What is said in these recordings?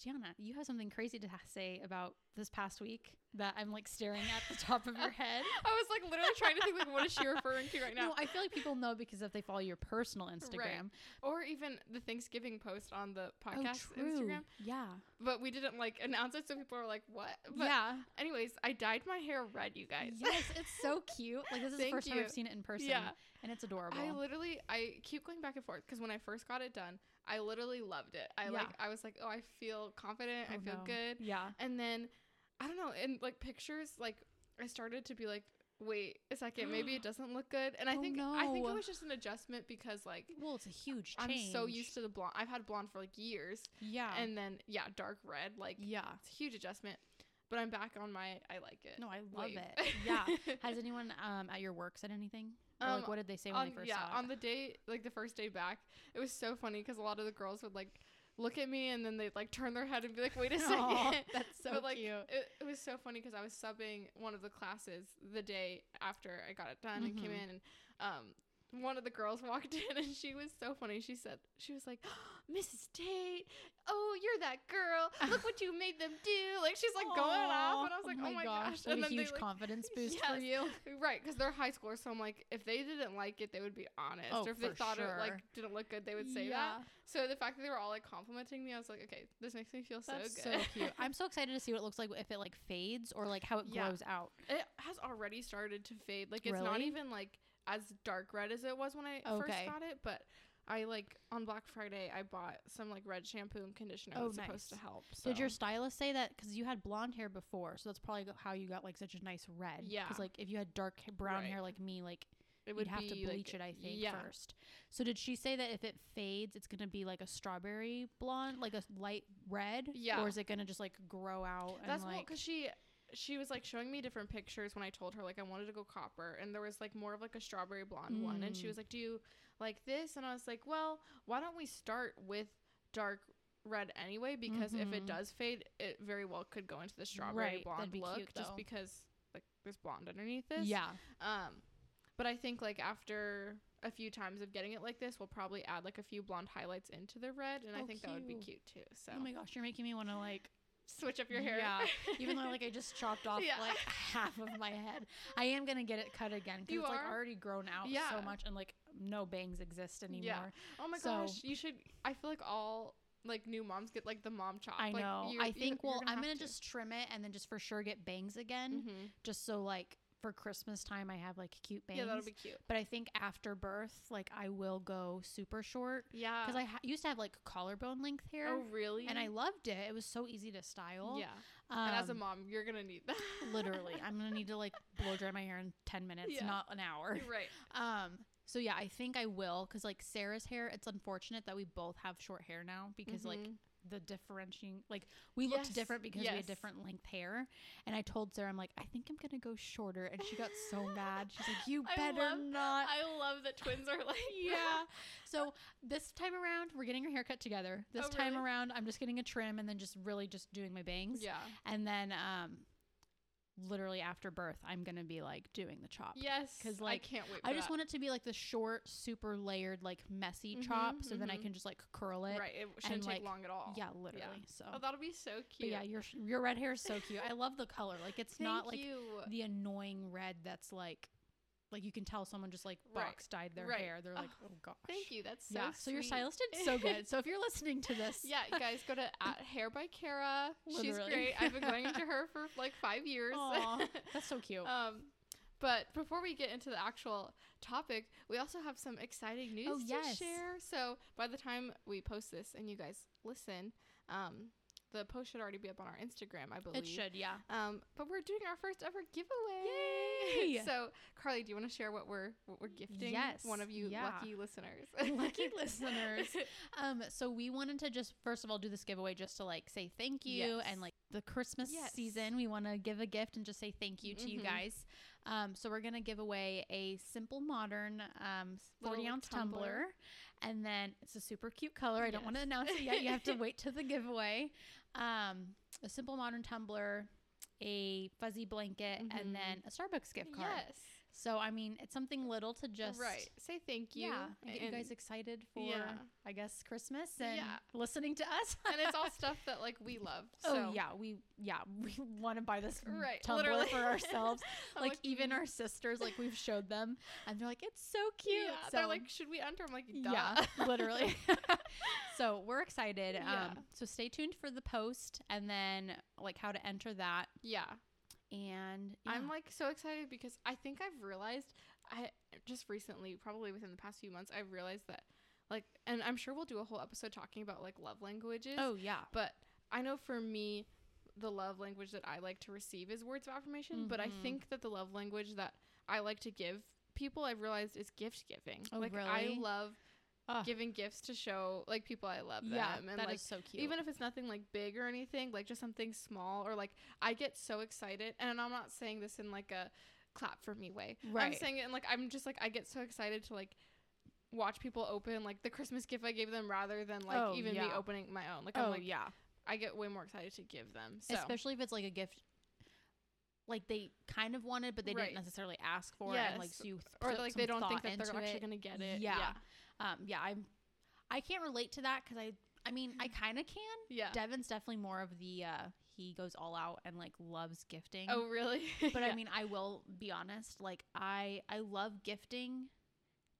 Christiana, you have something crazy to say about this past week that I'm like staring at the top of your head. I was like literally trying to think like what is she referring to right now? No, I feel like people know because if they follow your personal Instagram. Right. Or even the Thanksgiving post on the Oh, podcast true. Instagram. Yeah. But we didn't like announce it, so people are like, "What?" But Yeah. Anyways, I dyed my hair red, you guys. Yes, it's so cute. Like this is the first time. I've seen it in person. Yeah. And it's adorable. I literally I keep going back and forth because when I first got it done, I literally loved it. I Yeah. like I was like, oh, I feel confident, I Oh, feel no. good. Yeah. And then I don't know, in like pictures, like I started to be like, wait a second, maybe it doesn't look good. And I Oh, think I think it was just an adjustment because like well, it's a huge I'm so used to the blonde. I've had blonde for like years. Yeah. And then yeah, dark red, like yeah. it's a huge adjustment. But I'm back on my I like it. No, I love it. Yeah. Has anyone um at your work said anything? Or, like Um, what did they say when they first yeah, saw it? on the day, like the first day back, it was so funny because a lot of the girls would like look at me and then they'd like turn their head and be like, "Wait a second. Aw, that's so but, like, cute. It, it was so funny because I was subbing one of the classes the day after I got it done and Mm-hmm. came in, and um, one of the girls walked in and she was so funny. She said, "She was like, Mrs. Tate, oh, you're that girl. Look what you made them do." Like she's like going off, and I was like, "Oh, oh my, gosh!" Like and a then they, huge like, confidence boost for you. Right, because they're high schoolers. So I'm like, if they didn't like it, they would be honest. Oh, or if they thought sure. it like didn't look good, they would say Yeah. that. So the fact that they were all like complimenting me, I was like, okay, this makes me feel That's so good. so, cute. I'm so excited to see what it looks like if it like fades or like how it Yeah. grows out. it has already started to fade. Like it's not even like as dark red as it was when I first got it, but. I like on Black Friday. I bought some like red shampoo and conditioner Oh, that's nice. supposed to help. So. Did your stylist say that because you had blonde hair before, so that's probably how you got like such a nice red. Yeah. Because like if you had dark brown Right. hair like me, like It you'd have to be, like- bleach it. I think yeah. first. So did she say that if it fades, it's gonna be like a strawberry blonde, like a light red? Yeah. Or is it gonna just like grow out? And, That's like, because she she was like showing me different pictures when I told her like I wanted to go copper and there was like more of like a strawberry blonde one and she Mm. was like, "Do you like this?" And I was like, "Well, why don't we start with dark red anyway because if it does fade, it very well could go into the strawberry Mm-hmm. Right, blonde look cute, just because like there's blonde underneath this." yeah. Um but I think like after a few times of getting it like this, we'll probably add like a few blonde highlights into the red and I Oh, think that would be cute. cute too. So Oh my gosh, you're making me want to like switch up your hair. Yeah, even though like I just chopped off Yeah. like half of my head, I am gonna get it cut again because it's like already grown out Yeah. so much and like no bangs exist anymore. Yeah. Oh my So- gosh, you should. I feel like all like new moms get like the mom chop. I know. you- I think well, I'm gonna to. just trim it and then just for sure get bangs again, Mm-hmm. just so like for Christmas time I have like cute bangs. Yeah, that'll be cute. But I think after birth, like I will go super short. Yeah. Because I ha- used to have like collarbone length hair. Oh really? And I loved it. It was so easy to style. Yeah. and as a Um, mom, you're gonna need that. literally i'm gonna need to like blow dry my hair in 10 minutes Yeah. not an hour right. um so yeah i think i will because like sarah's hair it's unfortunate that we both have short hair now because like the differentiating like we looked. Yes, different because we had different length hair and i told sarah i'm like i think i'm gonna go shorter and she got so mad she's like you I better love- not I love that twins are like yeah. So this time around, we're getting our haircut together. This Oh, time really? around, I'm just getting a trim and then just really just doing my bangs. Yeah. And then um literally after birth, I'm gonna be like doing the chop. Yes. Because like I can't wait. I just that. want it to be like the short, super layered, like messy mm-hmm, chop, so then I mm-hmm. can just like curl it. Right. It shouldn't take like- long at all. Yeah, literally. So Oh, that'll be so cute. but yeah, your your red hair is so cute. I love the color. Like it's not like you. the annoying red that's like like you can tell someone just like box dyed their Right. hair. They're like, oh gosh. Thank you. That's so yeah. So your stylist did so good. So if you're listening to this, Yeah, you guys go to at Hair by Kara. She's great. I've been going to her for like five years. Aw, that's so cute. Um, but before we get into the actual topic, we also have some exciting news Oh, to share. So by the time we post this and you guys listen, um, the post should already be up on our Instagram, I believe. it should, yeah. Um, but we're doing our first ever giveaway. Yay! so, Karly, do you want to share what we're what we're gifting? Yes, one of you yeah. lucky listeners. Lucky listeners. Um, so we wanted to just first of all do this giveaway just to like say thank you Yes. and like the Christmas Yes. season. We want to give a gift and just say thank you to you Mhm. guys. Um, so we're gonna give away a simple modern um, forty Little ounce tumbler. tumbler, and then it's a super cute color. I don't want to announce it yet. You have to wait to the giveaway. Um, a simple modern tumbler, a fuzzy blanket, Mhm. and then a Starbucks gift card. Yes. So I mean, it's something little to just right. Say thank you. Yeah, and get you guys excited for Yeah. I guess Christmas and Yeah. listening to us. and it's all stuff that like we love. Oh so- yeah, we yeah we want to buy this Right, tumbler literally. for ourselves. I'm like even "Mm." our sisters, like we've showed them, and they're like, "It's so cute." Yeah, so, they're like, should we enter? I'm like, Duh. yeah, literally. so we're excited. Yeah. Um, so stay tuned for the post, and then like how to enter that. yeah. And I'm like so excited because I think I've realized I just recently, probably within the past few months, I've realized that like, and I'm sure we'll do a whole episode talking about like love languages. oh yeah, but I know for me, the love language that I like to receive is words of affirmation. But I Mhm. think that the love language that I like to give people, I've realized is gift giving. Oh, like I love Ugh. giving gifts to show like people I love yeah, them, and that like is so cute. even if it's nothing like big or anything, like just something small or like I get so excited and I'm not saying this in like a clap for me way. Right. I'm saying it in like I'm just like I get so excited to like watch people open like the Christmas gift I gave them rather than like Oh, even me opening my own. Like oh I'm like yeah, I get way more excited to give them. So especially if it's like a gift. Like they kind of wanted, but they Right. didn't necessarily ask for it, and like Yes. so you, th- or like they don't think that they're actually it. gonna get it. Yeah. Yeah. Um, yeah, I'm. I can't relate to that because I. I mean, I kind of can. Yeah. Devin's definitely more of the. uh He goes all out and like loves gifting. Oh really? but I mean, I will be honest. Like I, I love gifting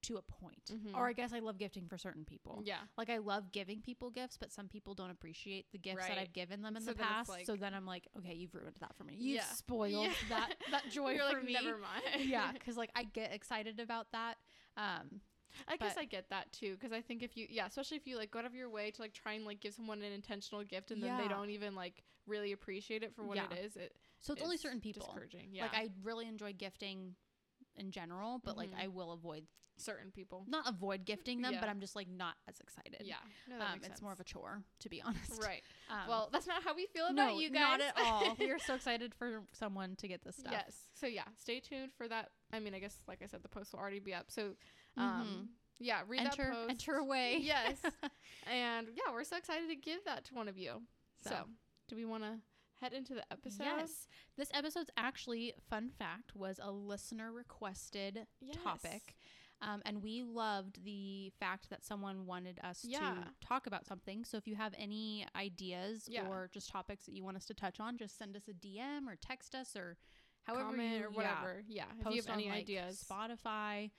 to a point, Mhm. or I guess I love gifting for certain people. yeah. Like I love giving people gifts, but some people don't appreciate the gifts that I've given them in So the past. like- so then I'm like, okay, you've ruined that for me. You've Yeah. spoiled Yeah. that that joy You're for like me. never mind. yeah, because like I get excited about that. Um, I guess I get that too, because I think if you, yeah, especially if you like go out of your way to like try and like give someone an intentional gift and then they don't even like really appreciate it for what it Yeah. is, it so it's only certain people. discouraging. Yeah, Like I really enjoy gifting in general, but like Mhm. I will avoid certain people. not avoid gifting them, but I'm just like not as excited. Yeah, no, that um, it's more of a chore, to be honest. right. Um, well, that's not how we feel about no, you guys. Not at all. we are so excited for someone to get this stuff. Yes. So yeah, stay tuned for that. I mean, I guess like I said, the post will already be up. So, um, yeah, read enter, that post. enter away. Yes. and yeah, we're so excited to give that to one of you. So, So. do we want to head into the episode? Yes. This episode's actually, fun fact, was a listener requested topic. Um, and we loved the fact that someone wanted us Yeah. to talk about something. So if you have any ideas Yeah. or just topics that you want us to touch on, just send us a DM or text us or however Comment you or whatever. Yeah. If post you have any like, ideas. Spotify.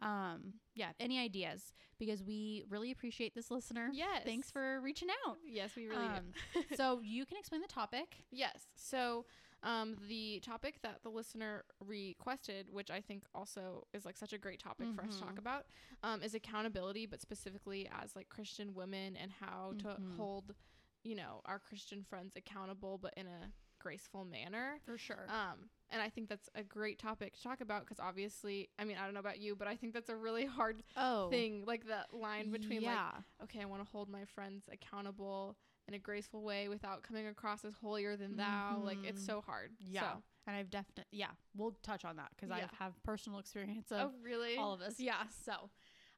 Um, yeah, any ideas because we really appreciate this listener. Yes. Thanks for reaching out. Yes, we really Um, do. so you can explain the topic. yes. So, um, the topic that the listener requested, which I think also is like such a great topic for us to talk Mhm. about, um, is accountability, but specifically as like Christian women and how to Mhm. hold, you know, our Christian friends accountable, but in a graceful manner. For sure. Um, and I think that's a great topic to talk about because obviously, I mean, I don't know about you, but I think that's a really hard oh. thing, like the line between like okay, I want to hold my friends accountable in a graceful way without coming across as holier than thou. Like it's so hard. Yeah. So- And I've definitely, yeah, we'll touch on that because I have personal experience oh, really? all of us. Yeah. So,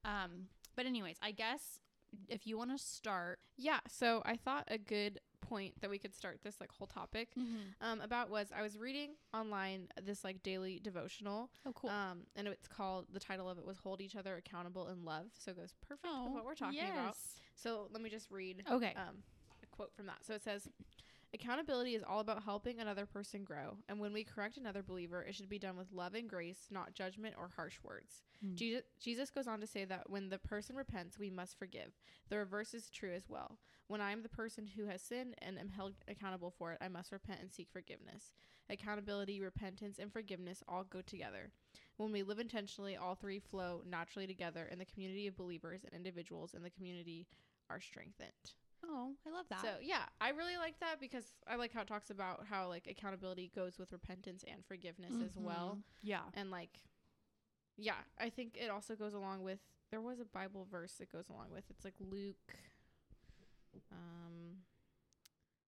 um, but anyways, I guess if you want to start, yeah. So I thought a good point that we could start this like whole topic um, about was I was reading online this like daily devotional. oh, cool. Um, and it's called the title of it was "Hold Each Other Accountable in Love." So it goes perfect with what we're talking about. So let me just read Okay. um, a quote from that. So it says, Accountability is all about helping another person grow. And when we correct another believer, it should be done with love and grace, not judgment or harsh words. Hmm. Jesus, Jesus goes on to say that when the person repents, we must forgive. The reverse is true as well. When I am the person who has sinned and am held accountable for it, I must repent and seek forgiveness. Accountability, repentance, and forgiveness all go together. When we live intentionally, all three flow naturally together, and the community of believers and individuals in the community are strengthened. oh, I love that. So yeah, I really like that because I like how it talks about how like accountability goes with repentance and forgiveness as mm-hmm. well. Yeah. And like yeah, I think it also goes along with there was a Bible verse that goes along with it's like Luke um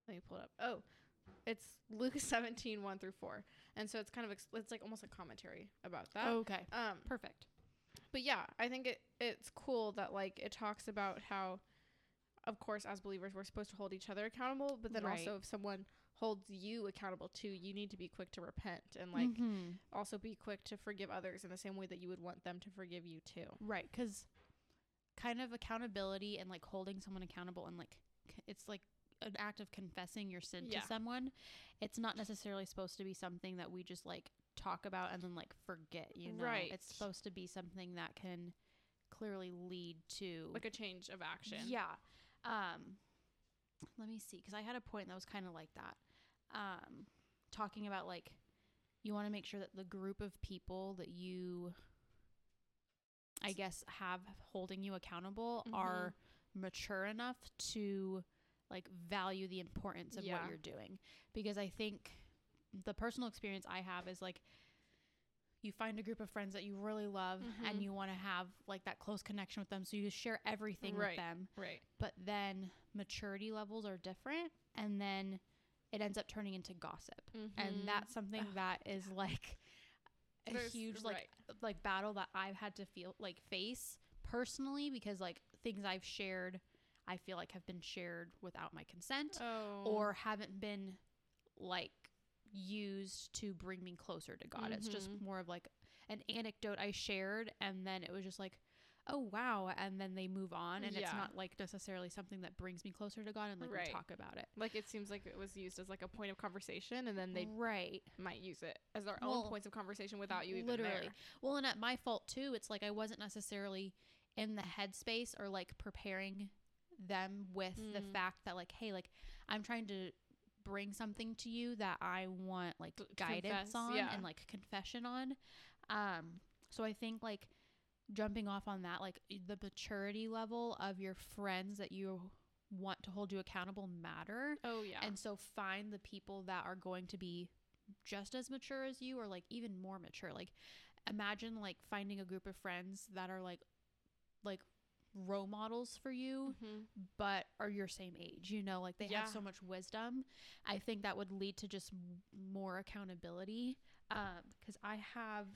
let me pull it up. Oh, it's Luke 17, 1 through 4. And so it's kind of, ex- it's like almost a commentary about that. okay. Um, Perfect. but yeah, I think it it's cool that like it talks about how, of course, as believers we're supposed to hold each other accountable, but then Right. also if someone holds you accountable too. You need to be quick to repent and like Mhm. also be quick to forgive others in the same way that you would want them to forgive you too. right because kind of accountability and like holding someone accountable and like it's like an act of confessing your sin Yeah. to someone it's not necessarily supposed to be something that we just like talk about and then like forget you know Right. it's supposed to be something that can clearly lead to Like a change of action. Yeah. Um let me see cuz I had a point that was kind of like that. Um talking about like you want to make sure that the group of people that you I guess have holding you accountable Mhm. are mature enough to like value the importance of Yeah. what you're doing because I think the personal experience I have is like you find a group of friends that you really love Mhm. and you want to have like that close connection with them so you just share everything Right. with them Right. but then maturity levels are different and then it ends up turning into gossip Mhm. and that's something Ugh, that is like a There's- huge like right. like battle that I've had to feel like face personally because like things I've shared I feel like have been shared without my consent oh. or haven't been like used to bring me closer to God. It's just Mhm. more of like an anecdote I shared and then it was just like oh wow and then they move on and it's not like necessarily something that brings me closer to God and like Right. we talk about it. like it seems like it was used as like a point of conversation and then they right. might use it as their Well, own points of conversation without you even literally. there. Well, and at my fault too, it's like I wasn't necessarily in the headspace or like preparing them with the Mm. fact that like, hey, like I'm trying to bring something to you that I want like guidance confess, on yeah. and like confession on. Um, so I think like jumping off on that, like the maturity level of your friends that you want to hold you accountable matter. Oh yeah. And so find the people that are going to be just as mature as you or like even more mature. Like imagine like finding a group of friends that are like like role models for you Mhm. but are your same age, you know, like they Yeah. have so much wisdom. I think that would lead to just more accountability um cuz I have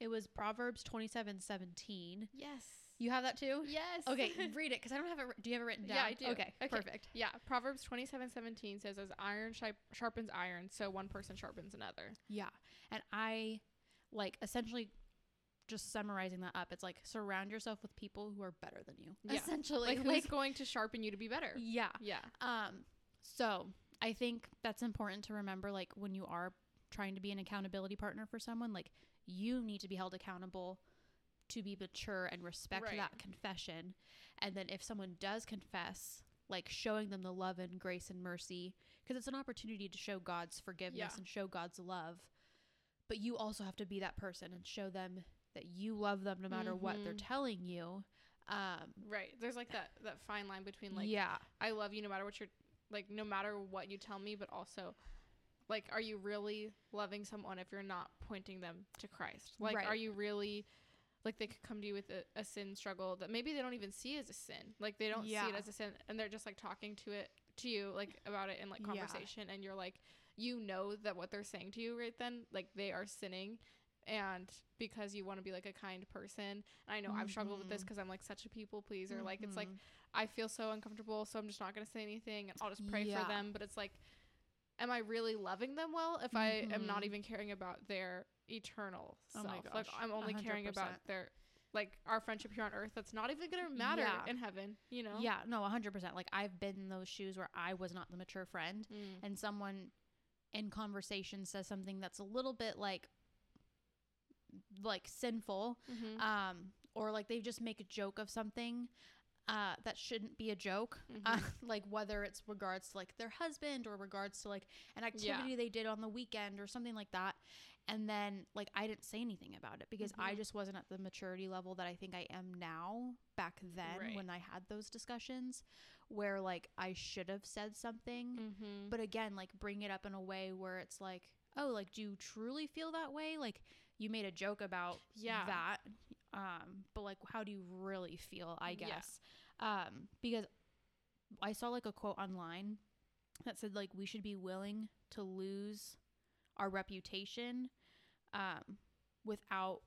it was Proverbs 27:17. Yes. You have that too? Yes. Okay, read it cuz I don't have it do you have it written down? Yeah, I do. Okay, Okay. perfect. Yeah, Proverbs twenty seven seventeen says, "As iron sharpens iron, so one person sharpens another." Yeah. And I like essentially just summarizing that up. It's like surround yourself with people who are better than you. Yeah. Essentially. Like, who's going to sharpen you to be better? yeah. Yeah. Um so I think that's important to remember like when you are trying to be an accountability partner for someone, like you need to be held accountable to be mature and respect Right. that confession. And then if someone does confess, like showing them the love and grace and mercy because it's an opportunity to show God's forgiveness Yeah. and show God's love. But you also have to be that person and show them that you love them no matter what they're Mhm. telling you. Um Right. There's like that that fine line between like yeah. I love you no matter what you're like no matter what you tell me, but also like are you really loving someone if you're not pointing them to Christ? Like Right. are you really like they could come to you with a, a sin struggle that maybe they don't even see as a sin. Like they don't see it as a sin and they're just like talking to it to you like about it in like Yeah. conversation and you're like you know that what they're saying to you right then like they are sinning and because you want to be like a kind person and i know i've struggled with this because i'm like such a people pleaser like it's like Mhm. I feel so uncomfortable, so I'm just not going to say anything and I'll just pray Yeah. for them. But it's like, am I really loving them well if I am not Mhm. even caring about their eternal Oh my self? Like, gosh, I'm only caring about their, like, our friendship here on earth that's not even going to matter Yeah. in heaven, you know? Yeah, no, 100%. Like I've been in those shoes where I was not the mature friend Mm. and someone in conversation says something that's a little bit like like sinful Mhm. um or like they just make a joke of something uh that shouldn't be a joke Mhm. uh, like whether it's regards to like their husband or regards to like an activity they did on the weekend or something like that and then like I didn't say anything about it because I Mhm. just wasn't at the maturity level that I think I am now back then Right. when I had those discussions where like I should have said something Mhm. but again like bring it up in a way where it's like oh like do you truly feel that way like you made a joke about Yeah. that um but like how do you really feel i Yeah. guess um because i saw like a quote online that said like we should be willing to lose our reputation um without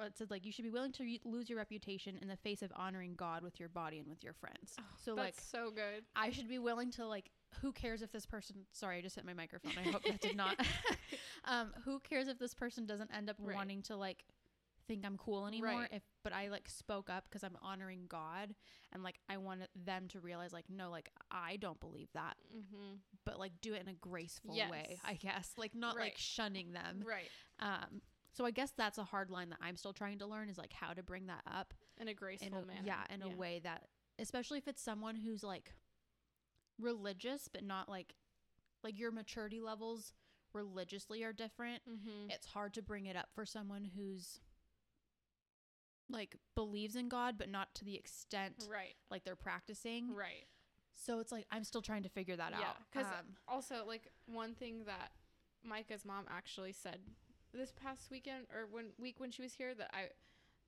it said like you should be willing to re- lose your reputation in the face of honoring God with your body and with your friends. so like so good. I should be willing to like who cares if this person sorry, I just hit my microphone. I hope that did not um who cares if this person doesn't end up Right. wanting to like think I'm cool anymore Right. if but I like spoke up because I'm honoring God and like I want them to realize like no like I don't believe that Mm-hmm. but like do it in a graceful Yes. way I guess like not like shunning them Right. um so I guess that's a hard line that I'm still trying to learn is like how to bring that up In a graceful in a, manner. yeah in a way that especially if it's someone who's like religious but not like like your maturity levels religiously are different Mm-hmm. it's hard to bring it up for someone who's like believes in god but not to the extent Right. like they're practicing Right. so it's like i'm still trying to figure that Yeah, out 'cause um, Also, like one thing that Micah's mom actually said this past weekend or when week when she was here that I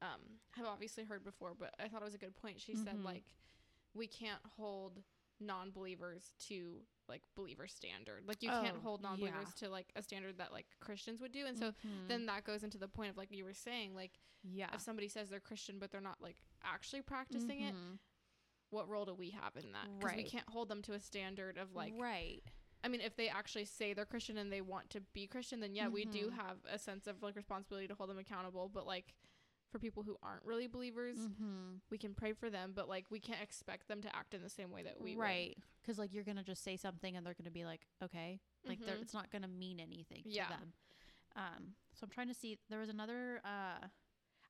um have obviously heard before, but I thought it was a good point. She said Mhm. like we can't hold non-believers to like believer standard. Like you can't Oh, hold non-believers yeah. to like a standard that like Christians would do. And so mhm. then that goes into the point of like you were saying like yeah if somebody says they're Christian but they're not like actually practicing it, Mhm. what role do we have in that? Because we can't hold them to a standard of like right I mean, if they actually say they're Christian and they want to be Christian, then yeah, we do Mhm. have a sense of like responsibility to hold them accountable. But like for people who aren't really believers, mm-hmm. we can pray for them, but like we can't expect them to act in the same way that we right because like you're gonna just say something and they're gonna be like okay like Mhm. it's not gonna mean anything Yeah. to them um so i'm trying to see there was another uh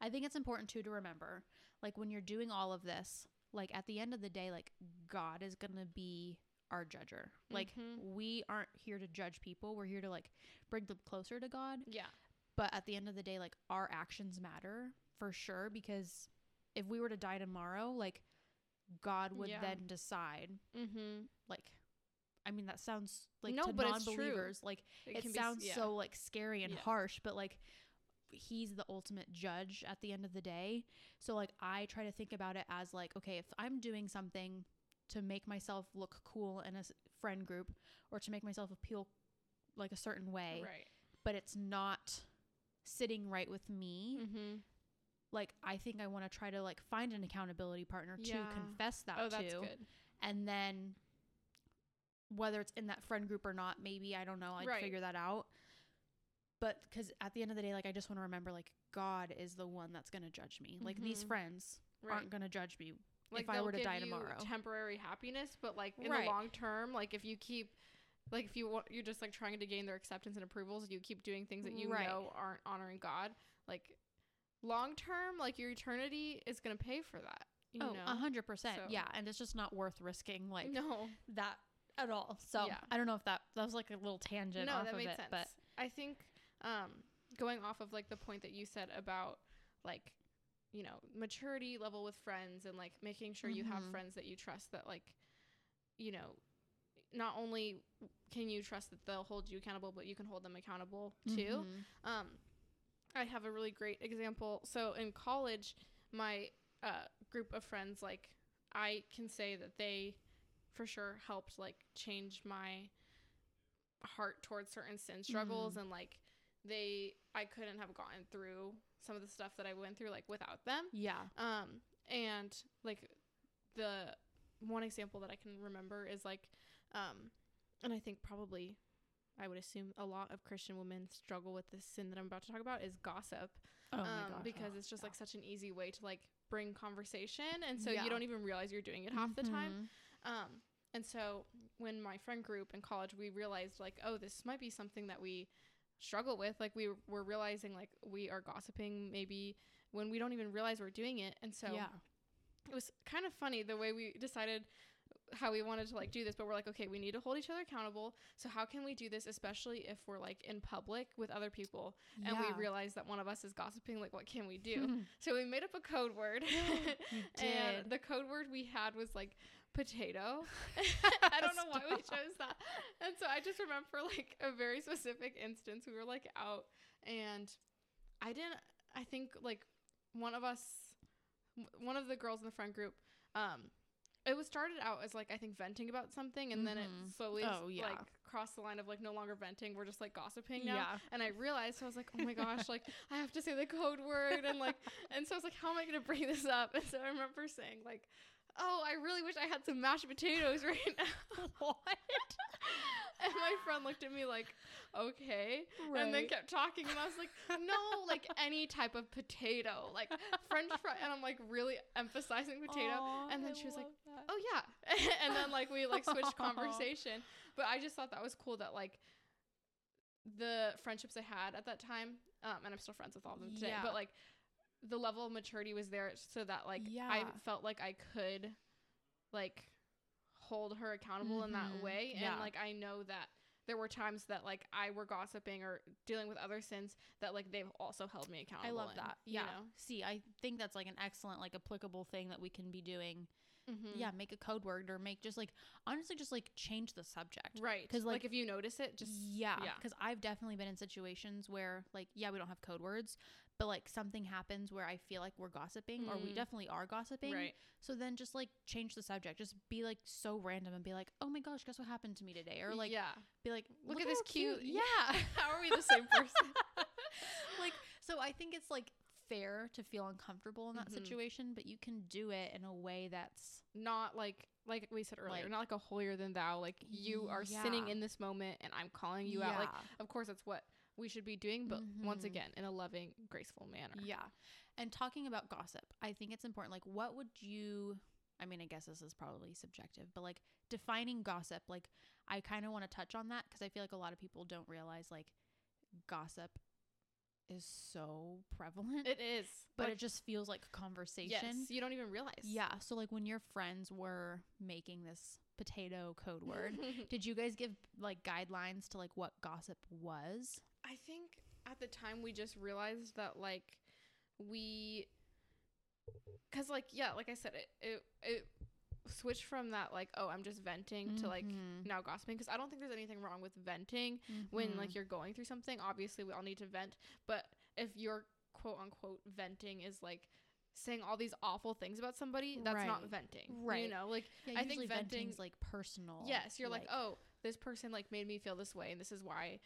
i think it's important too to remember like when you're doing all of this like at the end of the day like god is gonna be our judger like Mhm. we aren't here to judge people we're here to like bring them closer to god Yeah. but at the end of the day like our actions matter for sure because if we were to die tomorrow like god would Yeah. then decide Mm-hmm. like I mean that sounds like No, to but it's true. non-believers like it, sounds so like scary and Yeah. harsh but like he's the ultimate judge at the end of the day so like I try to think about it as like okay if I'm doing something to make myself look cool in a friend group or to make myself appeal like a certain way right. but it's not sitting right with me Mm-hmm. Like I think I want to try to like find an accountability partner Yeah. to confess that Oh, to that's good. and then whether it's in that friend group or not maybe i don't know i'd Right. figure that out but because at the end of the day like i just want to remember like god is the one that's going to judge me like these Mhm. friends Right. aren't going to judge me like if I were to die tomorrow. temporary happiness, but like in Right. the long term, like if you keep, like if you want, you're just like trying to gain their acceptance and approvals, you keep doing things that you Right. know aren't honoring God. Like long term, like your eternity is gonna pay for that. You oh know? a hundred percent So- yeah and it's just not worth risking like no, that at all so Yeah. i don't know if that that was like a little tangent no, off that of made it sense. but I think um, going off of like the point that you said about like you know maturity level with friends and like making sure you have Mhm. friends that you trust that like you know not only can you trust that they'll hold you accountable but you can hold them accountable too Mhm. um i have a really great example. So in college my uh, group of friends like i can say that they for sure helped like change my heart towards certain sin struggles Mhm. and like they i couldn't have gotten through some of the stuff that i went through like without them. Yeah. Um and like the one example that i can remember is like um and i think probably i would assume a lot of christian women struggle with this sin that i'm about to talk about is gossip oh um, my gosh because yeah. it's just like such an easy way to like bring conversation and so Yeah. you don't even realize you're doing it half the time Mhm. um and so when my friend group in college we realized like oh this might be something that we struggle with like we were realizing like we are gossiping maybe when we don't even realize we're doing it and so yeah it was kind of funny the way we decided how we wanted to like do this but we're like okay we need to hold each other accountable. So how can we do this especially if we're like in public with other people and we Yeah. realize that one of us is gossiping like what can we do? So we made up a code word. And the code word we had was like potato. I don't know why we chose that. And so i just remember like a very specific instance we were like out and i didn't i think like one of us one of the girls in the friend group um it was started out as like I think venting about something, and then it Mhm. slowly Oh, yeah. like crossed the line of like no longer venting. We're just like gossiping now. Yeah. And I realized I was like, oh my gosh, like I have to say the code word, and like, and so I was like, how am I gonna bring this up? And so I remember saying like, oh, I really wish I had some mashed potatoes right now. what? and my friend looked at me like, okay, and then kept talking, and I was like, no, like any type of potato, like French fry, and I'm like really emphasizing potato. and then she was like, oh yeah. And then like we like switched conversation. But i just thought that was cool that like the friendships i had at that time um and i'm still friends with all of them today Yeah. but like the level of maturity was there so that like i felt like i could like hold her accountable in that Mhm. way Yeah. and like i know that there were times that like i were gossiping or dealing with other sins that like they've also held me accountable. I love in, that. you Yeah. know? See, I think that's like an excellent, like applicable thing that we can be doing. Mhm. Yeah, make a code word or make just like honestly just like change the subject. Right. because like, like- if you notice it just yeah, yeah. because I've definitely been in situations where like yeah we don't have code words, but like something happens where I feel like we're gossiping or we Mm. definitely are gossiping. right So then just like change the subject. Just be like so random and be like, oh my gosh, guess what happened to me today? Or like yeah be like, look, at this cute. Yeah. How are we the same person? like so I think it's like fair to feel uncomfortable in that Mhm. situation, but you can do it in a way that's Not like like we said earlier, Like- not like a holier than thou. Like you are sinning Yeah. in this moment, and I'm calling you out. Like of course that's what we should be doing, but once Mhm. again in a loving, graceful manner. Yeah. And talking about gossip, I think it's important. Like, what would you, I mean, I guess this is probably subjective, but like defining gossip, like, I kind of want to touch on that because I feel like a lot of people don't realize like gossip is so prevalent, It is, but like, it just feels like conversation. yes, you don't even realize. Yeah. So, like, when your friends were making this potato code word, did you guys give like guidelines to like what gossip was? I think at the time we just realized that like we cuz like yeah, like I said it it it switched from that like oh, I'm just venting to like Mhm. now gossiping cuz I don't think there's anything wrong with venting when Mhm. like you're going through something. Obviously, we all need to vent, but if your quote unquote venting is like saying all these awful things about somebody, that's not venting Right. You know, like Yeah, I think venting- venting's like personal. yes, you're like, oh, this person like made me feel this way, and this is why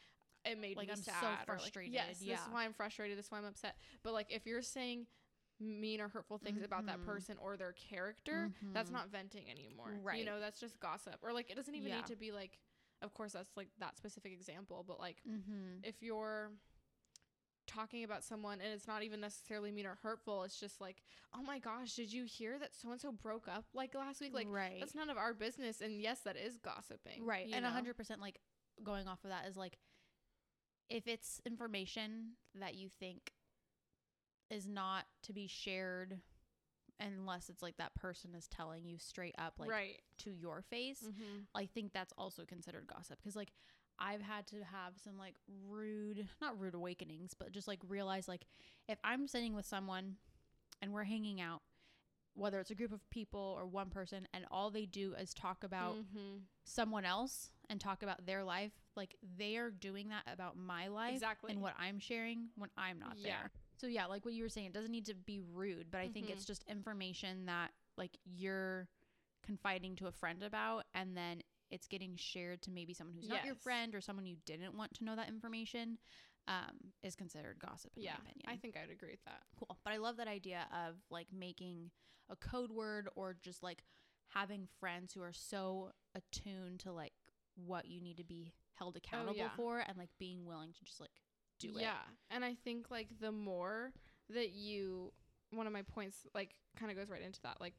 it made Like, me I'm so sad. like, frustrated, yes, this is why I'm frustrated. This is why I'm upset. But like, if you're saying mean or hurtful things about that Mhm. person or their character, that's Mhm. not venting anymore. Right. You know, that's just gossip. Or like, it doesn't even Yeah. need to be like. Of course, that's like that specific example, but like Mm-hmm. if you're talking about someone and it's not even necessarily mean or hurtful, it's just like, oh my gosh, did you hear that so and so broke up like last week? Like right, that's none of our business. And yes, that is gossiping. right, and a know? hundred percent like going off of that is like if it's information that you think is not to be shared unless it's like that person is telling you straight up like right. to your face Mm-hmm. I think that's also considered gossip because like I've had to have some like rude, not rude awakenings, but just like realize like if I'm sitting with someone and we're hanging out, whether it's a group of people or one person, and all they do is talk about mm-hmm. someone else and talk about their life, like they are doing that about my life Exactly. and what I'm sharing when I'm not Yeah. there. So yeah, like what you were saying, it doesn't need to be rude, but I think Mhm. it's just information that like you're confiding to a friend about and then it's getting shared to maybe someone who's not your friend or someone you didn't want to know that information um, is considered gossip in yeah, my opinion. I think I'd agree with that. cool. But I love that idea of like making a code word or just like having friends who are so attuned to like what you need to be held accountable Oh, yeah. for and like being willing to just like do it. yeah, and I think like the more that you, one of my points like kind of goes right into that. Like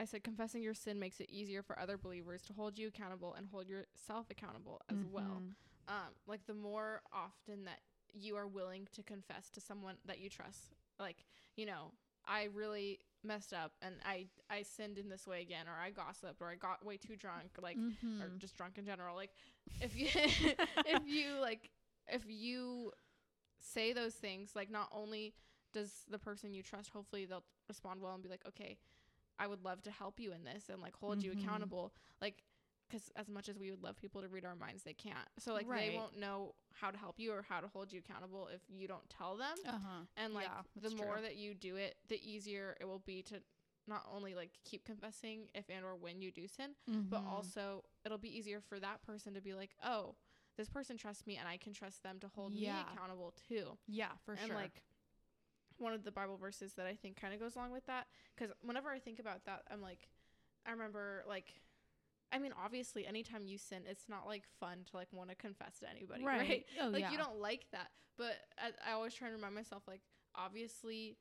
I said, confessing your sin makes it easier for other believers to hold you accountable and hold yourself accountable as well. Mhm. um like the more often that you are willing to confess to someone that you trust like you know i really messed up and i i sinned in this way again or i gossiped or i got way too drunk like or Mhm. just drunk in general like if you if you like if you say those things like not only does the person you trust hopefully they'll respond well and be like okay i would love to help you in this and like hold you Mhm. accountable like because as much as we would love people to read our minds they can't so like Right. they won't know how to help you or how to hold you accountable if you don't tell them uh-huh. and like Yeah, the more true. that you do it the easier it will be to not only like keep confessing if and or when you do sin, but Mhm. also it'll be easier for that person to be like, oh, this person trusts me and I can trust them to hold Yeah. me accountable too. yeah, for sure. and sure. like one of the Bible verses that I think kind of goes along with that, because whenever I think about that, I'm like, I remember like. I mean, obviously, anytime you sin, it's not like fun to like want to confess to anybody, right? Oh like yeah. you don't like that but I, I always try and remind myself like obviously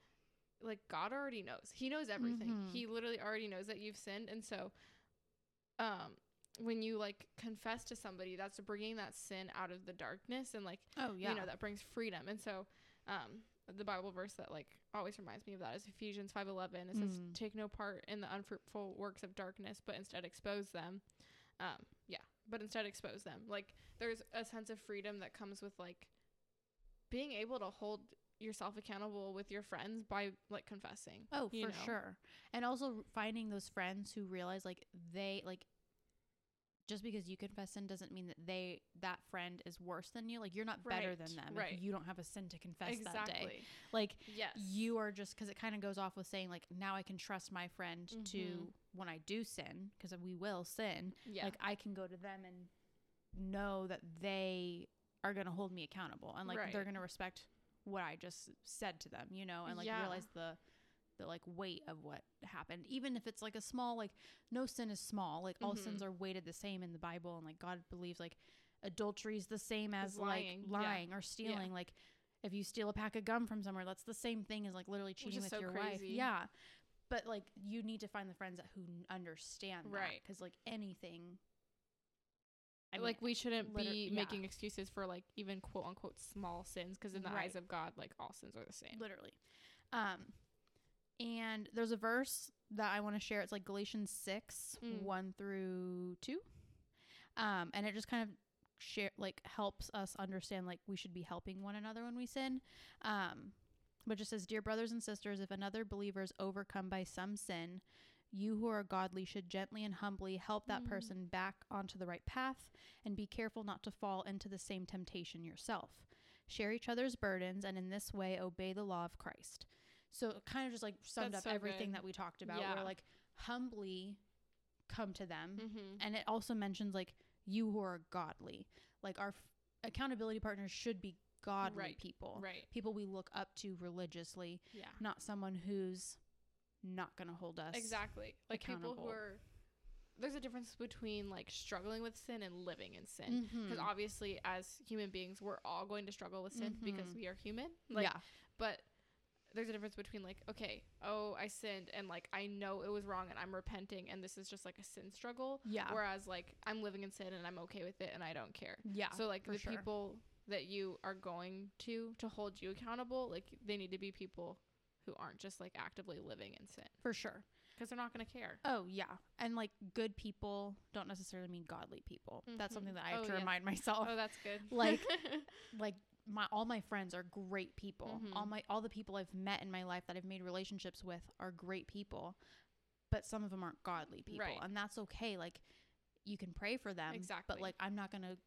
like god already knows he knows everything Mhm. he literally already knows that you've sinned and so um when you like confess to somebody that's bringing that sin out of the darkness and like Oh yeah. you know that brings freedom and so um the bible verse that like always reminds me of that is ephesians 5.11 it says Mm. take no part in the unfruitful works of darkness but instead expose them um yeah but instead expose them like there's a sense of freedom that comes with like being able to hold yourself accountable with your friends by like confessing Oh, for know? sure. And also finding those friends who realize like they like just because you confess sin doesn't mean that they that friend is worse than you. Like you're not better Right, than them. right. If you don't have a sin to confess that day. exactly Like yes you are just because it kind of goes off with saying like now I can trust my friend to Mhm. when I do sin because we will sin. yeah Like I can go to them and know that they are going to hold me accountable and like they're going to respect what I just said to them, you know, and like Yeah. realize the the like weight of what happened even if it's like a small like no sin is small like all sins Mhm. are weighted the same in the bible and like god believes like adultery is the same as As like lying, yeah. or stealing like if you steal a pack of gum from somewhere that's the same thing as like literally cheating is with so your wife yeah but like you need to find the friends that who understand Right. because like anything I like we shouldn't liter- be yeah. making excuses for like even quote unquote small sins because in the Right. eyes of god like all sins are the same literally um and there's a verse that i want to share it's like galatians 6 Mm. 1 through 2 um and it just kind of share like helps us understand like we should be helping one another when we sin um but it just says dear brothers and sisters if another believer is overcome by some sin you who are godly should gently and humbly help that Mm. person back onto the right path and be careful not to fall into the same temptation yourself share each other's burdens, and in this way obey the law of Christ. So it kind of just like summed That's up so everything good. that we talked about. Yeah. Like humbly come to them, mm-hmm. and it also mentions like you who are godly. Like our f- accountability partners should be godly Right. people, right people we look up to religiously, yeah not someone who's not going to hold us exactly like people who are there's a difference between like struggling with sin and living in sin because Mhm. obviously as human beings we're all going to struggle with sin because Mhm. we are human like yeah, but there's a difference between like okay oh i sinned and like i know it was wrong and i'm repenting and this is just like a sin struggle yeah, whereas like i'm living in sin and i'm okay with it and i don't care yeah. so like the sure. people that you are going to to hold you accountable like they need to be people who aren't just like actively living in sin for sure. because they're not going to care Oh yeah, and like good people don't necessarily mean godly people. That's Mhm. something that I have Oh, to yeah. remind myself. oh that's good Like, like my all my friends are great people. Mhm. All my all the people I've met in my life that I've made relationships with are great people, but some of them aren't godly people, Right. and that's okay. Like you can pray for them, Exactly. but like I'm not gonna.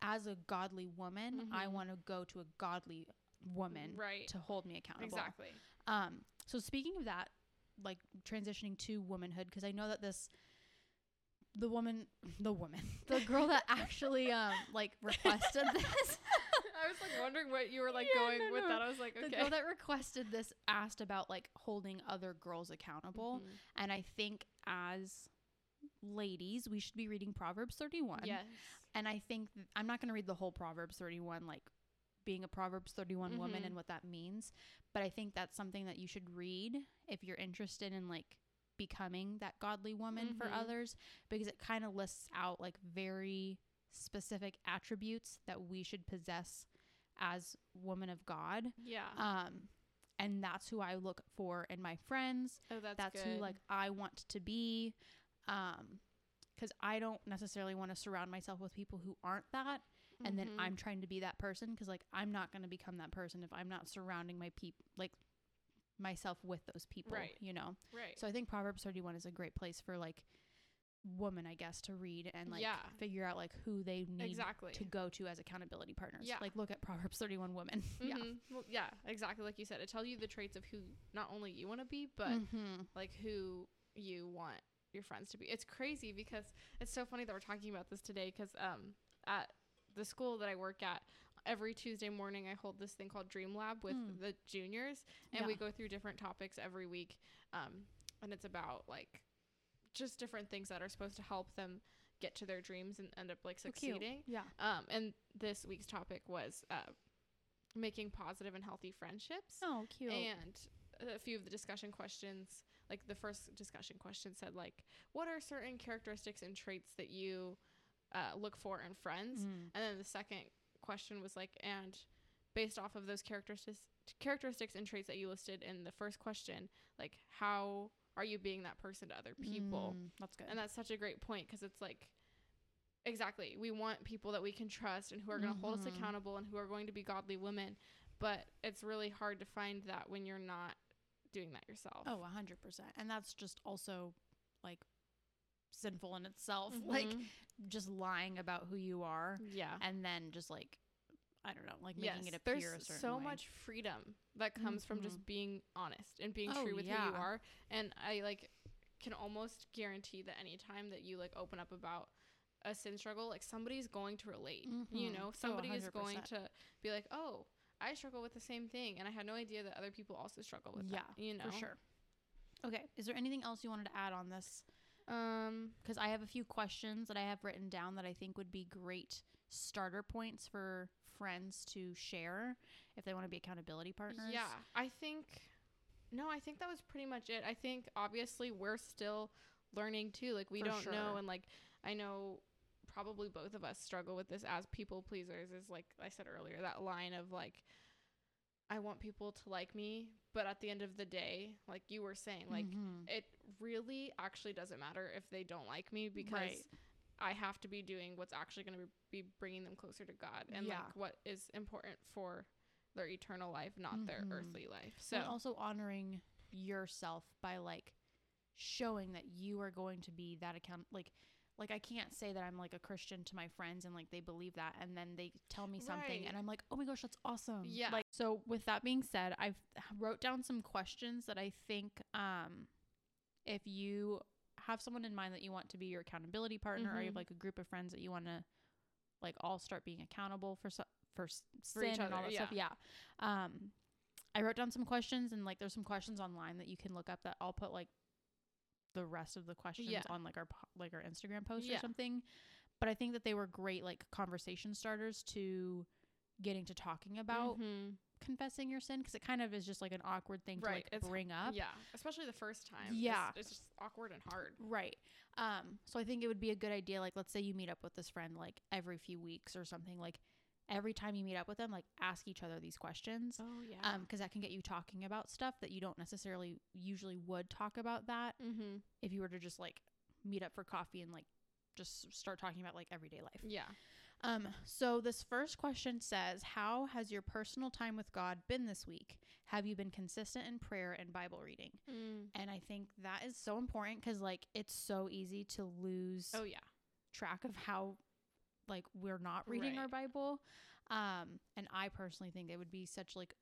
As a godly woman, I Mhm. want to go to a godly woman right to hold me accountable. exactly Um, so speaking of that, like transitioning to womanhood, because I know that this, the woman, the woman, the girl that actually um like requested this, i was like wondering what you were like Yeah, going no, with no. that i was like okay. the girl that requested this asked about like holding other girls accountable, Mhm. and I think as ladies we should be reading Proverbs thirty one. yes and I think th- I'm not going to read the whole Proverbs 31 like being a Proverbs 31 woman Mhm. and what that means, but I think that's something that you should read if you're interested in like becoming that godly woman for Mhm. others because it kind of lists out like very specific attributes that we should possess as woman of God. yeah Um and that's who I look for in my friends oh that's, that's good. who like I want to be um cuz I don't necessarily want to surround myself with people who aren't that and then Mhm. I'm trying to be that person cuz like I'm not going to become that person if I'm not surrounding my people like myself with those people, Right. you know. right So I think Proverbs 31 is a great place for like woman, I guess, to read and like Yeah. figure out like who they need exactly. to go to as accountability partners. Yeah. Like look at Proverbs 31 women. Yeah. Mhm. Well, yeah, exactly. Like you said, it tells you the traits of who not only you want to be, but Mhm. like who you want your friends to be. It's crazy because it's so funny that we're talking about this today because um at the school that I work at every Tuesday morning I hold this thing called Dream Lab with Mm. the juniors and Yeah. we go through different topics every week um and it's about like just different things that are supposed to help them get to their dreams and end up like succeeding. Yeah. Um and this week's topic was uh making positive and healthy friendships. Oh, cute. And a few of the discussion questions, like the first discussion question said, like, what are certain characteristics and traits that you uh, look for in friends? Mm. And then the second question was like, and based off of those characteristics, characteristics and traits that you listed in the first question, like, how are you being that person to other people? Mm, that's good. And that's such a great point because it's like, exactly, we want people that we can trust and who are going to hold us Mhm. accountable and who are going to be godly women. But it's really hard to find that when you're not doing that yourself. oh, 100%. And that's just also like sinful in itself. Like Mhm. just lying about who you are yeah. and then just like I don't know, like making yes, it appear a there's so way. much freedom that comes from just Mhm. being honest and being Oh, true with who you are. And I like can almost guarantee that anytime that you like open up about a sin struggle, like somebody's going to relate. You Mhm. know, Oh, is going to be like, "Oh, I struggle with the same thing," and I had no idea that other people also struggle with Yeah, that. You know, for sure. Okay, is there anything else you wanted to add on this? Um, Because I have a few questions that I have written down that I think would be great starter points for friends to share if they want to be accountability partners. Yeah, I think no, I think that was pretty much it. I think obviously we're still learning too. Like we For don't know and like I know probably both of us struggle with this as people pleasers is like I said earlier, that line of like I want people to like me, but at the end of the day, like you were saying, like Mhm. it really actually doesn't matter if they don't like me because Right. I have to be doing what's actually going to be bringing them closer to God and Yeah. like what is important for their eternal life, not their Mhm. earthly life. So and also honoring yourself by like showing that you are going to be that account like like I can't say that I'm like a Christian to my friends and like they believe that and then they tell me something Right. and I'm like, "Oh my gosh, that's awesome." Yeah. Like so with that being said, I've wrote down some questions that I think um if you have someone in mind that you want to be your accountability partner or you have Mhm. like a group of friends that you want to like all start being accountable for so- for, s- For sin each and all other, that stuff. Yeah. Um I wrote down some questions and like there's some questions online that you can look up that I'll put like the rest of the questions Yeah. on like our like our Instagram post Yeah. or something. But I think that they were great like conversation starters to getting to talking about Mhm. confessing your sin because it kind of is just like an awkward thing Right, to like it's- bring up. yeah, especially the first time. Yeah. it's, it's just awkward and hard. Right. Um, so I think it would be a good idea, like let's say you meet up with this friend like every few weeks or something, like every time you meet up with them, like ask each other these questions. Oh yeah. Um, because that can get you talking about stuff that you don't necessarily usually would talk about that mm-hmm. if you were to just like meet up for coffee and like just start talking about like everyday life. Yeah. Um, so this first question says, How has your personal time with God been this week? Have you been consistent in prayer and Bible reading? Mm. And I think that is so important because like it's so easy to lose Oh yeah. track of how like we're not reading our Bible. Um, and I personally think it would be such like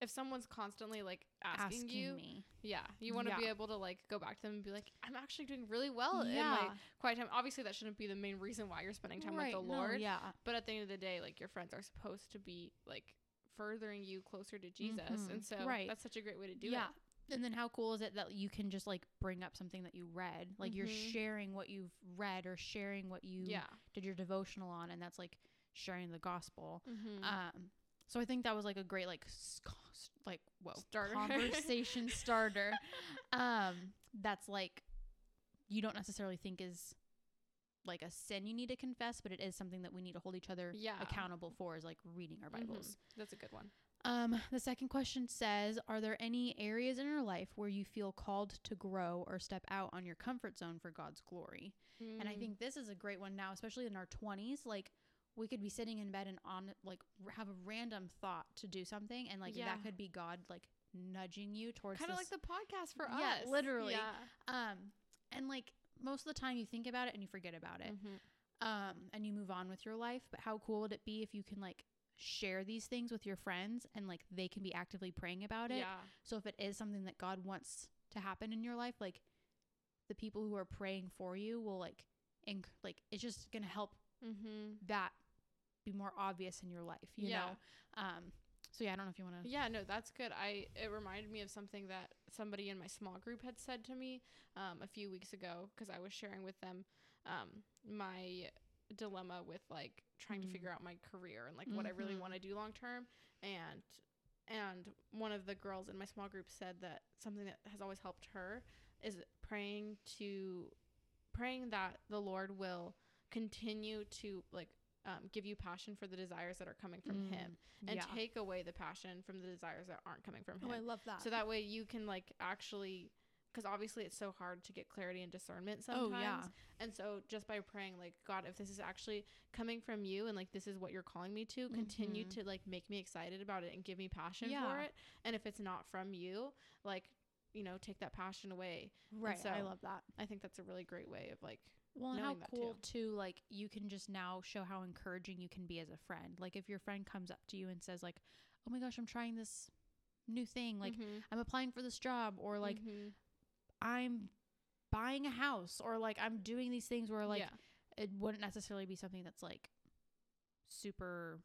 If someone's constantly like asking, asking, you, me. yeah, you want to be able to like go back to them and be like, I'm actually doing really well in yeah, my quiet time. Obviously, that shouldn't be the main reason why you're spending time right, with the no, Lord. yeah, But at the end of the day, like your friends are supposed to be like furthering you closer to Jesus, Mhm. and so Right. that's such a great way to do yeah. it. And then how cool is it that you can just like bring up something that you read? Like you're Mhm. sharing what you've read or sharing what you Yeah. did your devotional on, and that's like sharing the gospel. Mm-hmm. Um, so I think that was like a great like like whoa Starter. conversation starter. Um, that's like you don't necessarily think is like a sin you need to confess, but it is something that we need to hold each other Yeah. accountable for is like reading our Bibles. Mhm. That's a good one. Um, the second question says, Are there any areas in your life where you feel called to grow or step out on your comfort zone for God's glory? And I Mm. think this is a great one now, especially in our 20s. Like, we could be sitting in bed and on, like, have a random thought to do something, and, like, Yeah. that could be God, like, nudging you towards kind of like the podcast for Yeah, us. literally. Yeah. Um, and like most of the time you think about it and you forget about it. Mhm. um, and you move on with your life. But how cool would it be if you can like share these things with your friends and like they can be actively praying about it? Yeah. So if it is something that God wants to happen in your life, like the people who are praying for you will like, inc- like it's just gonna help Mm-hmm. that be more obvious in your life, you Yeah. know. Um, so yeah, I don't know if you want to. Yeah, no, that's good. I it reminded me of something that somebody in my small group had said to me um, a few weeks ago because I was sharing with them um, my dilemma with like trying to Mhm. figure out my career and like what I really Mhm. want to do long term and and one of the girls in my small group said that something that has always helped her is praying to praying that the Lord will continue to like um, give you passion for the desires that are coming from Mm, him and yeah. take away the passion from the desires that aren't coming from him. Oh, I love that. so that way you can like actually because obviously it's so hard to get clarity and discernment sometimes. oh yeah, And so just by praying like God, if this is actually coming from you and like this is what you're calling me to, continue Mhm. to like make me excited about it and give me passion for it. And if it's not from you, like you know, take that passion away. right. I so- love that. I think that's a really great way of like Well, and how cool too. Like you can just now show how encouraging you can be as a friend. Like if your friend comes up to you and says like, "Oh my gosh, I'm trying this new thing. Like Mhm. I'm applying for this job, or like Mhm. I'm buying a house, or like I'm doing these things where like yeah. it wouldn't necessarily be something that's like super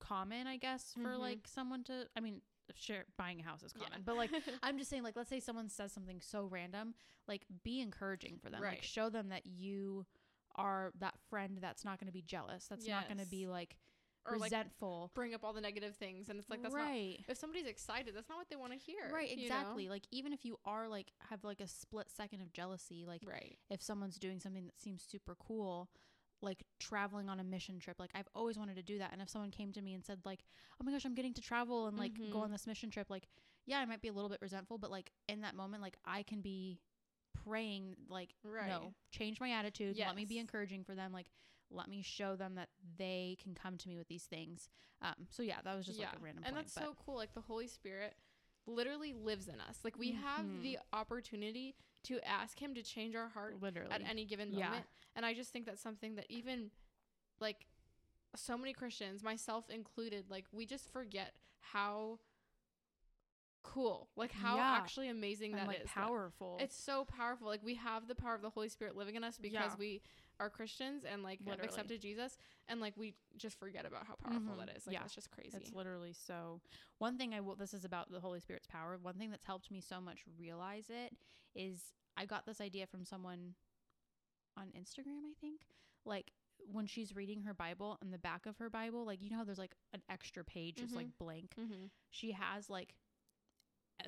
common, I guess, for Mhm. like someone to. I mean, sure, buying a house is Yeah. common, but like I'm just saying, like, let's say someone says something so random, like, be encouraging for them. Like, show them that you are that friend that's not going to be jealous. That's not going to be like or like resentful. bring up all the negative things and it's like that's not right. if somebody's excited, that's not what they want to hear. Right, you know? exactly. Like, even if you are like, have like a split second of jealousy, like, Right. if someone's doing something that seems super cool, like traveling on a mission trip, like, I've always wanted to do that. And if someone came to me and said, like, oh my gosh, I'm getting to travel and like go Mhm. on this mission trip, like, yeah, I might be a little bit resentful, but like, in that moment, like, I can be praying, like, Right. no, change my attitude. Let me be encouraging for them. Like, let me show them that they can come to me with these things. Um, so yeah, that was just like a random and point. that's but so cool. Like the Holy Spirit literally lives in us. Like we have Mhm. the opportunity to ask Him to change our heart literally. at any given moment. Yeah. And I just think that's something that even like so many Christians, myself included, like we just forget how cool, like how Yeah. actually amazing and that like is. powerful. It's so powerful. Like we have the power of the Holy Spirit living in us because Yeah. we are Christians and like have accepted Jesus, and like we just forget about how powerful Mhm. that is. Like Yeah. that's just crazy. It's literally so. One thing I will. This is about the Holy Spirit's power. One thing that's helped me so much realize it is I got this idea from someone on Instagram. I think like when she's reading her Bible and the back of her Bible, like you know how there's like an extra page just Mhm. like blank. mm-hmm. She has like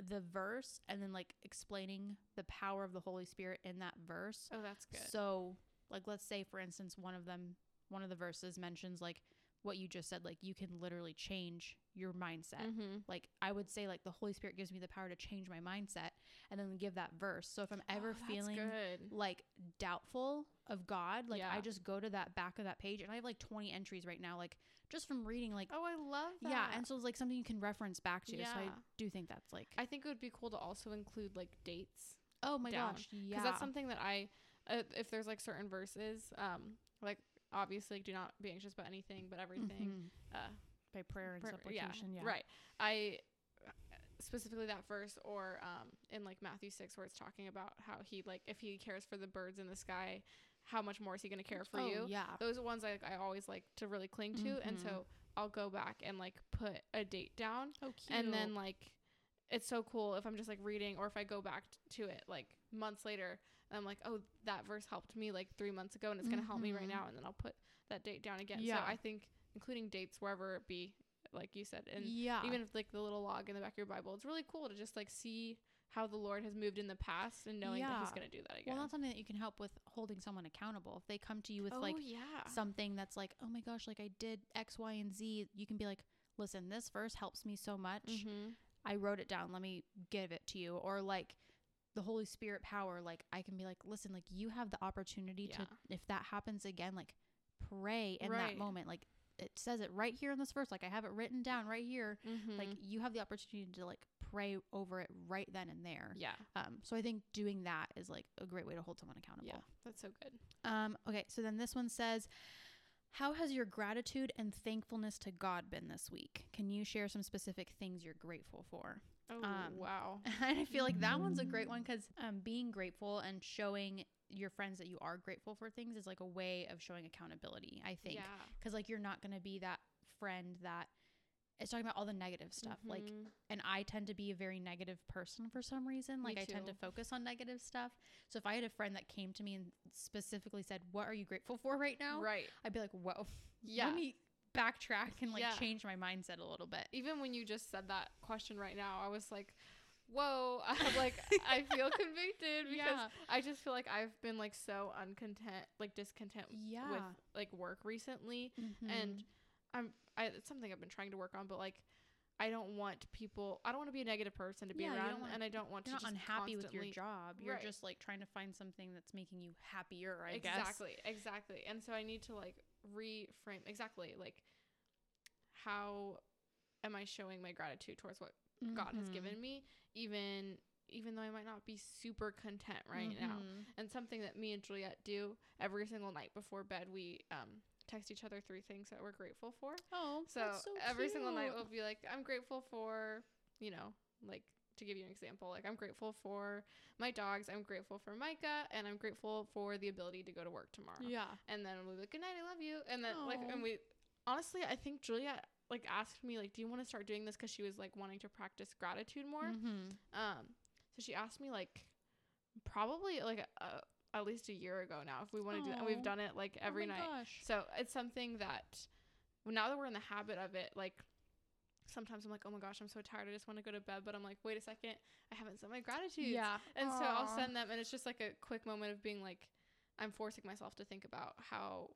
the verse and then like explaining the power of the Holy Spirit in that verse. Oh, that's good. So, like, let's say, for instance, one of them, one of the verses mentions like what you just said, like you can literally change your mindset. mm-hmm. Like, I would say, like, the Holy Spirit gives me the power to change my mindset and then give that verse. So, if I'm ever feeling Oh, good. like doubtful of God, like, I just go to that back of that page and I have like 20 entries right now, like, just from reading, like, Oh, I love that. yeah. And so it's like something you can reference back to. So, I do think that's like, I think it would be cool to also include like dates oh my down. gosh. Yeah. because that's something that I, uh, if there's like certain verses, um, like obviously do not be anxious about anything but everything. Mhm. Uh, by prayer and prayer- supplication. Yeah. Right. I specifically that verse or um in like Matthew 6 where it's talking about how he like if he cares for the birds in the sky, how much more is he going to care for oh, you? Yeah. Those are ones I I always like to really cling to and Mhm. so I'll go back and like put a date down Oh, cute. and then like it's so cool if I'm just like reading or if I go back t- to it like months later and I'm like, "Oh, that verse helped me like 3 months ago and it's going to help me right Mhm. now." And then I'll put that date down again. Yeah. So I think including dates wherever it be like you said and yeah. even if like the little log in the back of your Bible, it's really cool to just like see how the Lord has moved in the past and knowing that He's going to do that again. Well, that's something that you can help with holding someone accountable. If they come to you with oh like yeah, something that's like, oh my gosh, like I did X, Y, and Z, you can be like, listen, this verse helps me so much. mm-hmm. I wrote it down. Let me give it to you. Or like the Holy Spirit power, like I can be like, listen, like you have the opportunity to, if that happens again, like pray in that moment. Like it says it right here in this verse. Like I have it written down right here. mm-hmm. Like you have the opportunity to like pray over it right then and there. Yeah. Um, so I think doing that is like a great way to hold someone accountable. Yeah. That's so good. Um, okay, so then this one says, How has your gratitude and thankfulness to God been this week? Can you share some specific things you're grateful for? Oh Um, wow. and I feel like that one's a great one because um, being grateful and showing your friends that you are grateful for things is like a way of showing accountability, I think. Yeah. Because, like, you're not going to be that friend that is talking about all the negative stuff. Like, Mhm. and I tend to be a very negative person for some reason. Like I tend to focus on negative stuff. So if I had a friend that came to me and specifically said, "What are you grateful for right now?" right. I'd be like, "Whoa, Yeah. let me backtrack and like Yeah. change my mindset a little bit." Even when you just said that question right now, I was like, "Whoa!" I'm like, I feel convicted because Yeah. I just feel like I've been like so uncontent, like discontent Yeah, with like work recently, and Mhm. I'm I, it's something I've been trying to work on, but like. I don't want people. I don't want to be a negative person to be Yeah, around, want- and I don't want to not just unhappy with your job. You're Right. just like trying to find something that's making you happier. I guess. exactly exactly and so i need to like reframe exactly like how am i showing my gratitude towards what god has given me even even though i might not be super content right now. Mhm. and something that me and juliet do every single night before bed we um text each other three things that we're grateful for. Oh, so, so every single night we'll be like i'm grateful for you know like to give you an example like i'm grateful for my dogs i'm grateful for micah and i'm grateful for the ability to go to work tomorrow Yeah. and then we'll be like, "Good night, I love you." And then like, and we honestly, I think Julia like asked me like, "Do you want to start doing this?" Because she was like wanting to practice gratitude more. Mhm. Um, so she asked me like, probably like uh, at least a year ago now if we want to do, and we've done it like every oh night. Gosh. So it's something that now that we're in the habit of it, like. Sometimes I'm like, oh my gosh, I'm so tired. I just want to go to bed. But I'm like, wait a second, I haven't sent my gratitude. Yeah. And so I'll send them, and it's just like a quick moment of being like, I'm forcing myself to think about how,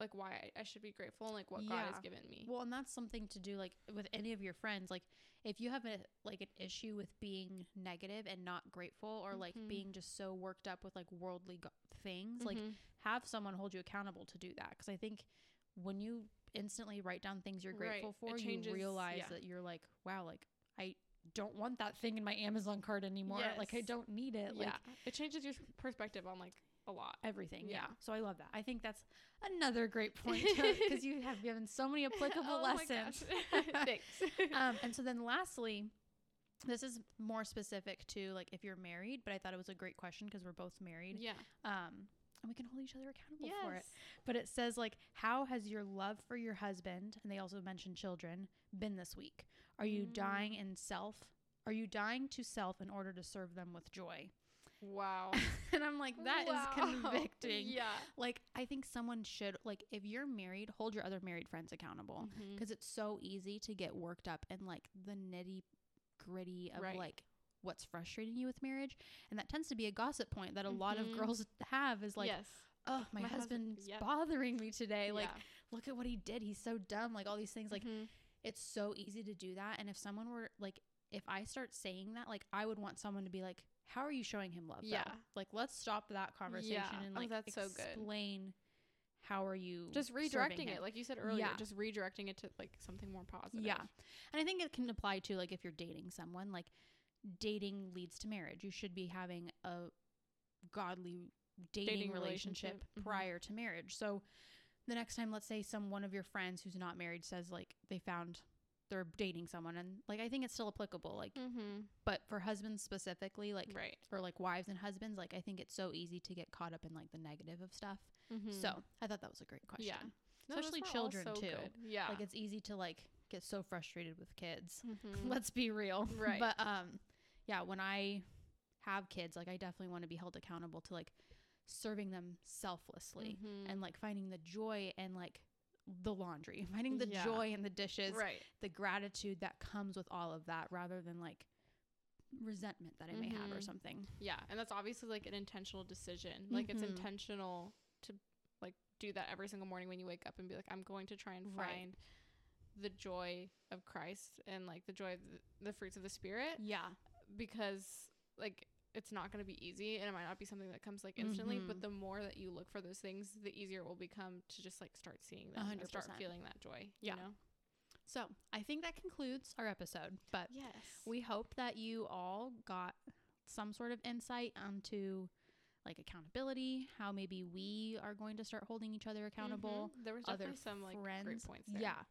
like, why I, I should be grateful and like what God has given me. Well, and that's something to do like with any of your friends. Like if you have a like an issue with being negative and not grateful or like Mhm. being just so worked up with like worldly go- things, like Mhm. have someone hold you accountable to do that cuz I think when you instantly write down things you're Right. grateful It for, changes- you realize yeah. that you're like, wow, like I don't want that thing in my Amazon cart anymore. Like I don't need it. Like yeah, it changes your perspective on like a lot. everything. Yeah. Yeah. So I love that. I think that's another great point because you have given so many applicable Oh lessons. Thanks. um, and so then lastly, this is more specific to like if you're married, but I thought it was a great question because we're both married. yeah. Um, and we can hold each other accountable for it. Yes. But it says like, how has your love for your husband, and they also mention children, been this week? Are you dying Mm. in self? Are you dying to self in order to serve them with joy? Wow. and I'm like, that is Wow. convicting. Yeah. Like, I think someone should like if you're married, hold your other married friends accountable because it's so easy to get worked up in like the nitty gritty of Right. like what's frustrating you with marriage and that tends to be a gossip point that a lot of Mhm. girls have is like yes. oh my, My husband- husband's yep. bothering me today like Yeah. look at what he did he's so dumb like all these things like Mhm. it's so easy to do that and if someone were like if i start saying that like i would want someone to be like how are you showing him love though? Yeah. like let's stop that conversation Yeah. and Oh, like that's so good. explain how are you just redirecting it, like you said earlier. Yeah. Just redirecting it to like something more positive. Yeah. And I think it can apply to like if you're dating someone, like dating leads to marriage. You should be having a godly dating, Dating relationship, relationship. Mhm. prior to marriage. So the next time let's say some one of your friends who's not married says like they found they're dating someone and like I think it's still applicable like Mm-hmm. but for husbands specifically like Right. for like wives and husbands like I think it's so easy to get caught up in like the negative of stuff. Mm-hmm. So, I thought that was a great question. Yeah. No, Especially children so too. good. Yeah. Like it's easy to like get so frustrated with kids. Mhm. Let's be real. Right. But um yeah, when I have kids, like I definitely want to be held accountable to like serving them selflessly Mhm. and like finding the joy and like the laundry, finding the Yeah. joy in the dishes, right. the gratitude that comes with all of that rather than like resentment that I may have or Mhm. something. Yeah, and that's obviously like an intentional decision. Like it's Mhm. intentional to like do that every single morning when you wake up and be like, I'm going to try and Right. find the joy of Christ and like the joy of the, the fruits of the spirit Yeah. Because like it's not going to be easy and it might not be something that comes like instantly Mhm. but the more that you look for those things the easier it will become to just like start seeing them and start feeling that joy Yeah. you know So I think that concludes our episode. But Yes. we hope that you all got some sort of insight onto like accountability, how maybe we are going to start holding each other accountable. Mhm. There was other some like friends. great points there. Yeah.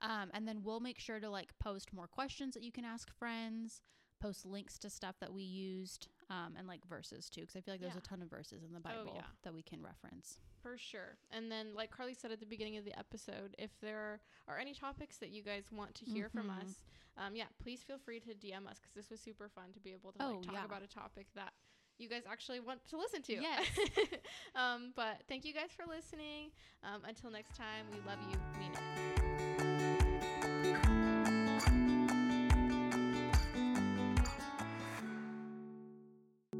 Um, and then we'll make sure to like post more questions that you can ask friends, post links to stuff that we used, um, and like verses too, because I feel like there's Yeah. a ton of verses in the Oh, Bible yeah. that we can reference. For sure. And then, like Karly said at the beginning of the episode, if there are any topics that you guys want to hear from Mhm. us, um, yeah, please feel free to DM us because this was super fun to be able to Oh, like talk yeah. about a topic that you guys actually want to listen to. Yes. um, but thank you guys for listening. Um, until next time, we love you. Mean it.